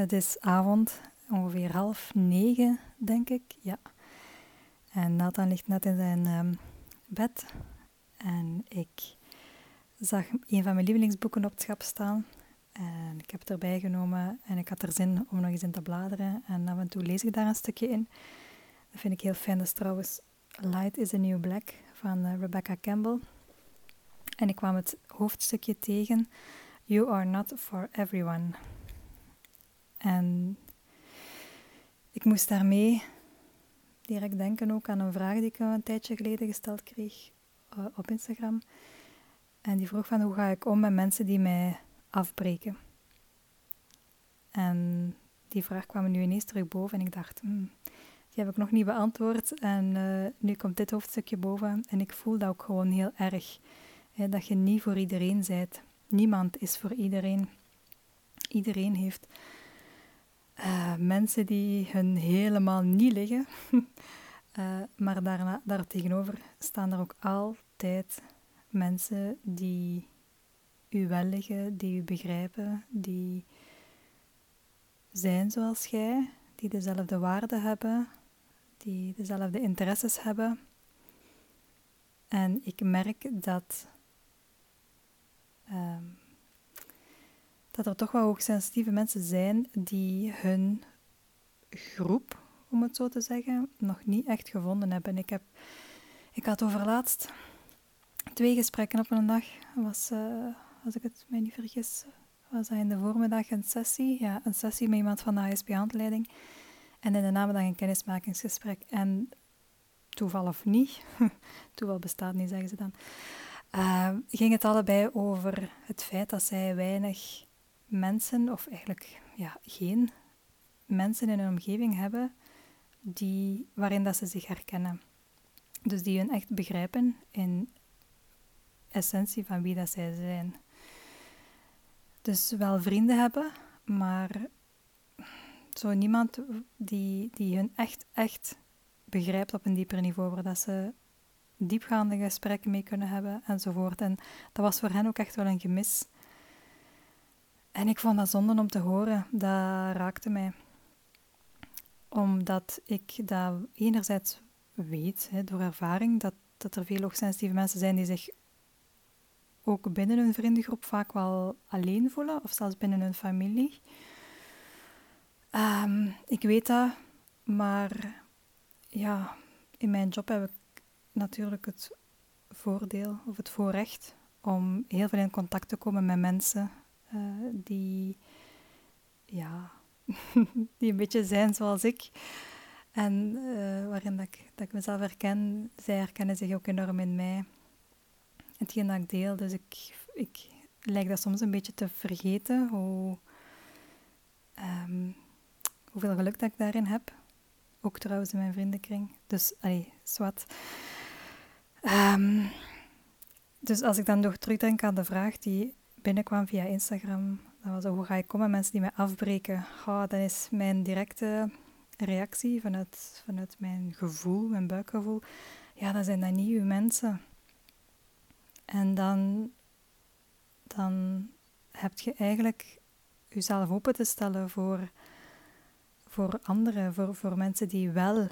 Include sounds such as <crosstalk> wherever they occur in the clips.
Het is avond, ongeveer half negen, denk ik. Ja. En Nathan ligt net in zijn ehm, bed. En ik zag een van mijn lievelingsboeken op het schap staan. En ik heb het erbij genomen en ik had er zin om nog eens in te bladeren. En af en toe lees ik daar een stukje in. Dat vind ik heel fijn. Dat is trouwens Light is a New Black van eh, Rebecca Campbell. En ik kwam het hoofdstukje tegen. You are not for everyone. En ik moest daarmee direct denken ook aan een vraag die ik een tijdje geleden gesteld kreeg uh, op Instagram. En die vroeg van hoe ga ik om met mensen die mij afbreken. En die vraag kwam nu ineens terug boven en ik dacht, hmm, die heb ik nog niet beantwoord. En uh, nu komt dit hoofdstukje boven en ik voel dat ook gewoon heel erg. Hè, dat je niet voor iedereen bent. Niemand is voor iedereen. Iedereen heeft uh, mensen die hun helemaal niet liggen. uh, <laughs> maar daarna, daartegenover staan er ook altijd mensen die u wel liggen, die u begrijpen, die zijn zoals jij, die dezelfde waarden hebben, die dezelfde interesses hebben. En ik merk dat, um, dat er toch wel hoogsensitieve mensen zijn die hun groep, om het zo te zeggen, nog niet echt gevonden hebben. Ik, heb, ik had overlaatst twee gesprekken op een dag. Was, uh, als ik het mij niet vergis, was dat in de voormiddag een sessie. Ja, een sessie met iemand van de ASP-handleiding. En in de namiddag een kennismakingsgesprek. En toeval of niet, <laughs> toeval bestaat niet, zeggen ze dan, uh, ging het allebei over het feit dat zij weinig mensen, of eigenlijk ja, geen mensen in hun omgeving hebben die, waarin dat ze zich herkennen. Dus die hun echt begrijpen in essentie van wie dat zij zijn. Dus wel vrienden hebben, maar zo niemand die, die hun echt, echt begrijpt op een dieper niveau, waar dat ze diepgaande gesprekken mee kunnen hebben enzovoort. En dat was voor hen ook echt wel een gemis. En ik vond dat zonde om te horen. Dat raakte mij. Omdat ik dat enerzijds weet, hè, door ervaring, dat, dat er veel hoogsensitieve mensen zijn die zich ook binnen hun vriendengroep vaak wel alleen voelen, of zelfs binnen hun familie. Um, ik weet dat, maar ja, in mijn job heb ik natuurlijk het voordeel of het voorrecht om heel veel in contact te komen met mensen uh, die, ja, <laughs> die een beetje zijn zoals ik. En uh, waarin dat ik, dat ik mezelf herken, zij herkennen zich ook enorm in mij. Hetgeen dat ik deel. Dus ik, ik lijk dat soms een beetje te vergeten hoe, um, hoeveel geluk dat ik daarin heb. Ook trouwens in mijn vriendenkring. Dus, allee, zwart. Um, dus als ik dan nog terugdenk aan de vraag die binnenkwam via Instagram, dat was hoe ga ik komen mensen die mij afbreken? Oh, dat is mijn directe reactie vanuit, vanuit mijn gevoel, mijn buikgevoel. Ja, dat zijn dan niet uw mensen. En dan, dan heb je eigenlijk jezelf open te stellen voor, voor anderen, voor, voor mensen die wel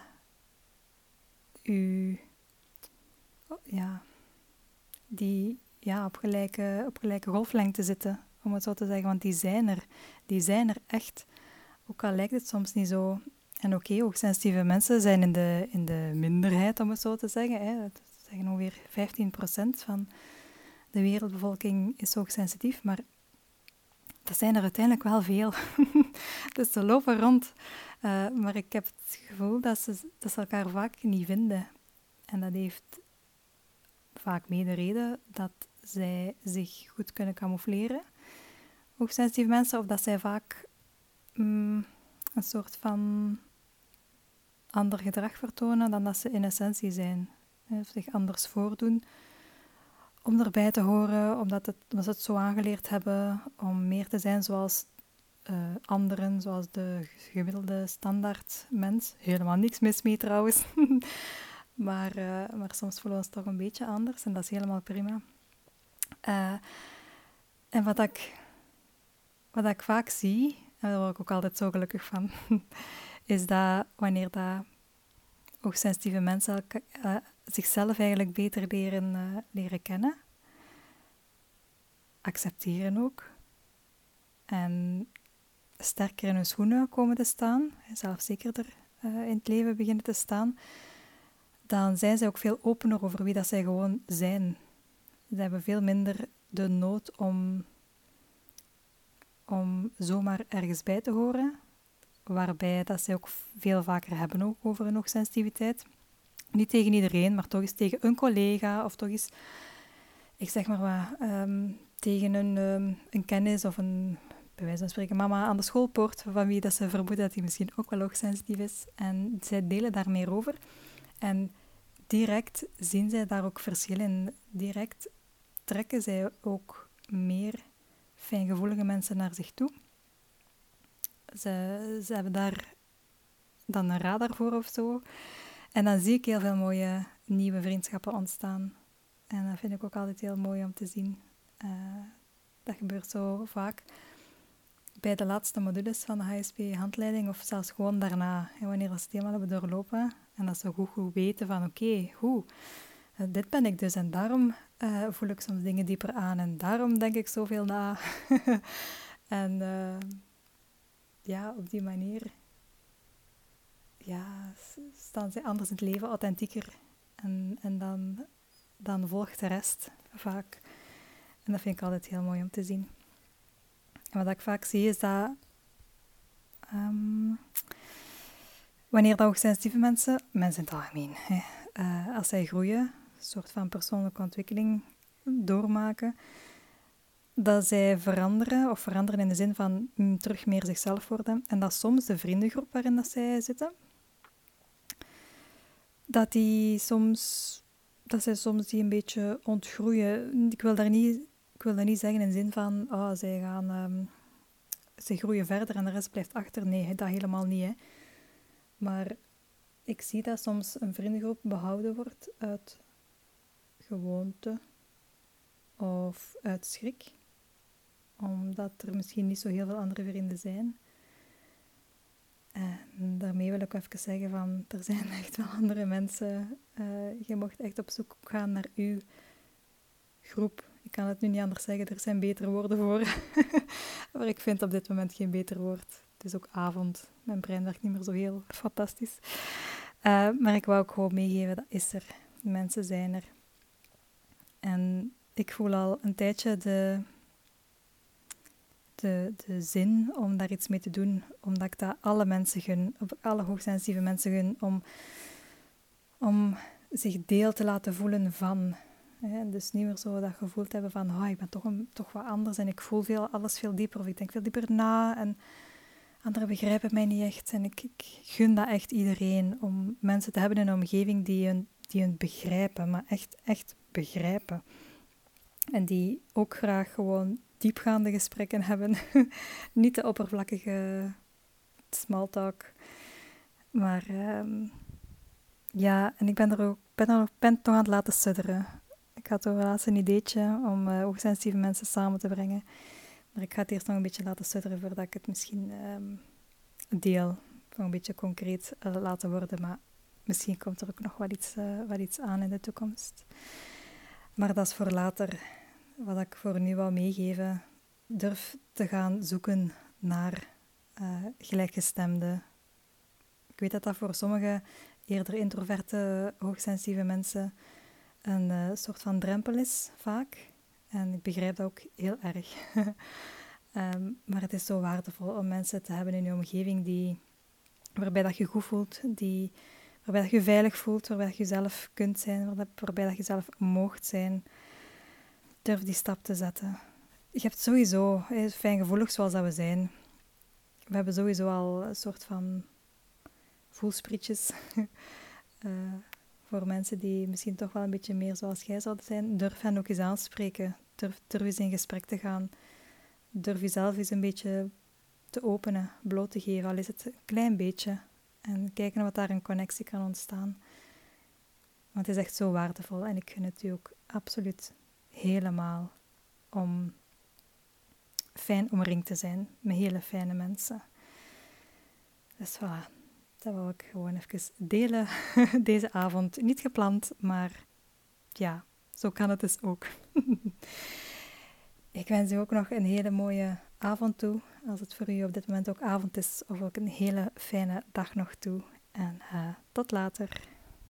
u, ja, die ja, op, gelijke, op gelijke golflengte zitten, om het zo te zeggen. Want die zijn er, die zijn er echt. Ook al lijkt het soms niet zo. En oké, hoogsensitieve mensen zijn in de, in de minderheid, om het zo te zeggen. Hè. Dat zeggen ongeveer 15% van de wereldbevolking is hoogsensitief, maar dat zijn er uiteindelijk wel veel. <laughs> dus ze lopen rond. Uh, maar ik heb het gevoel dat ze, dat ze elkaar vaak niet vinden. En dat heeft vaak mee de reden dat zij zich goed kunnen camoufleren. Hoogsensitieve mensen, of dat zij vaak mm, een soort van ander gedrag vertonen dan dat ze in essentie zijn. Of zich anders voordoen om erbij te horen, omdat, het, omdat ze het zo aangeleerd hebben om meer te zijn zoals uh, anderen, zoals de gemiddelde standaard mens. Helemaal niks mis mee trouwens. <laughs> maar, uh, maar soms voelen we ons toch een beetje anders en dat is helemaal prima. Uh, en wat ik, wat ik vaak zie, en daar word ik ook altijd zo gelukkig van, <laughs> is dat wanneer dat hoogsensitieve mensen uh, zichzelf eigenlijk beter leren, uh, leren kennen, accepteren ook, en sterker in hun schoenen komen te staan, zelfzekerder in het leven beginnen te staan, dan zijn zij ook veel opener over wie dat zij gewoon zijn. Ze hebben veel minder de nood om, om zomaar ergens bij te horen, waarbij dat zij ook veel vaker hebben ook over hun hoogsensitiviteit. Niet tegen iedereen, maar toch eens tegen een collega of toch eens, ik zeg maar wat, um, tegen een, um, een kennis of een, bij wijze van spreken, mama aan de schoolpoort, van wie dat ze vermoeden dat hij misschien ook wel hoogsensitief is. En zij delen daar meer over. En direct zien zij daar ook verschil in. Direct trekken zij ook meer fijngevoelige mensen naar zich toe. Ze, ze hebben daar dan een radar voor of zo. En dan zie ik heel veel mooie nieuwe vriendschappen ontstaan. En dat vind ik ook altijd heel mooi om te zien. Uh, dat gebeurt zo vaak bij de laatste modules van de HSP-handleiding, of zelfs gewoon daarna, wanneer we het helemaal hebben doorlopen. En dat ze goed, goed weten van oké, hoe, uh, dit ben ik dus en daarom uh, voel ik soms dingen dieper aan en daarom denk ik zoveel na. <laughs> en uh, ja, op die manier ja, staan ze anders in het leven, authentieker. En, en dan, dan volgt de rest vaak. En dat vind ik altijd heel mooi om te zien. En wat ik vaak zie is dat um, wanneer dat hoogsensitieve mensen, mensen in het algemeen, uh, als zij groeien, soort van persoonlijke ontwikkeling doormaken, dat zij veranderen, of veranderen in de zin van mm, terug meer zichzelf worden. En dat soms de vriendengroep waarin dat zij zitten, dat die soms, dat zij soms die een beetje ontgroeien. Ik wil daar niet ik wil dat niet zeggen in de zin van, oh, zij gaan, um, groeien verder en de rest blijft achter. Nee, dat helemaal niet. Hè. Maar ik zie dat soms een vriendengroep behouden wordt uit gewoonte of uit schrik, omdat er misschien niet zo heel veel andere vrienden zijn. En daarmee wil ik even zeggen van, er zijn <laughs> echt wel andere mensen. Uh, je mocht echt op zoek gaan naar uw groep ik kan het nu niet anders zeggen, er zijn betere woorden voor. <laughs> maar ik vind op dit moment geen beter woord. Het is ook avond. Mijn brein werkt niet meer zo heel fantastisch. Uh, maar ik wou ook gewoon meegeven, dat is er. Mensen zijn er. En ik voel al een tijdje de, de, de zin om daar iets mee te doen. Omdat ik dat alle mensen gun, alle hoogsensitieve mensen gun, om, om zich deel te laten voelen van? Dus niet meer zo dat gevoel te hebben van, oh, ik ben toch, een, toch wat anders en ik voel veel, alles veel dieper of ik denk veel dieper na en anderen begrijpen mij niet echt. En ik, ik gun dat echt iedereen om mensen te hebben in een omgeving die hun, die hun begrijpen, maar echt, echt begrijpen. En die ook graag gewoon diepgaande gesprekken hebben. <laughs> niet de oppervlakkige smalltalk. Maar ehm, ja, en ik ben er ook ben er, ben toch aan het laten sudderen. Ik had toch laatst een ideetje om uh, hoogsensitieve mensen samen te brengen. Maar ik ga het eerst nog een beetje laten sudderen voordat ik het misschien um, deel. Nog een beetje concreet uh, laten worden. Maar misschien komt er ook nog wat iets, uh, wat iets aan in de toekomst. Maar dat is voor later. Wat ik voor nu wil meegeven. Durf te gaan zoeken naar gelijkgestemde. Ik weet dat dat voor sommige eerder introverte, hoogsensitieve mensen een uh, soort van drempel is, vaak. En ik begrijp dat ook heel erg. um, <laughs> maar het is zo waardevol om mensen te hebben in je omgeving die, waarbij dat je goed voelt, die, waarbij je veilig voelt, waarbij je zelf kunt zijn, waarbij dat je zelf moogt zijn. Durf die stap te zetten. Je hebt sowieso, fijngevoelig zoals dat we zijn, we hebben sowieso al een soort van voelsprietjes. uh, <laughs> voor mensen die misschien toch wel een beetje meer zoals jij zouden zijn, durf hen ook eens aanspreken. Durf, durf eens in gesprek te gaan. Durf jezelf eens een beetje te openen, bloot te geven, al is het een klein beetje. En kijken wat daar een connectie kan ontstaan. Want het is echt zo waardevol en ik gun het u ook absoluut helemaal om fijn omringd te zijn met hele fijne mensen. Dus voilà, dat wil ik gewoon even delen <laughs> deze avond. Niet gepland, maar ja, zo kan het dus ook. <laughs> ik wens u ook nog een hele mooie avond toe. Als het voor u op dit moment ook avond is, of ook een hele fijne dag nog toe. En uh, tot later.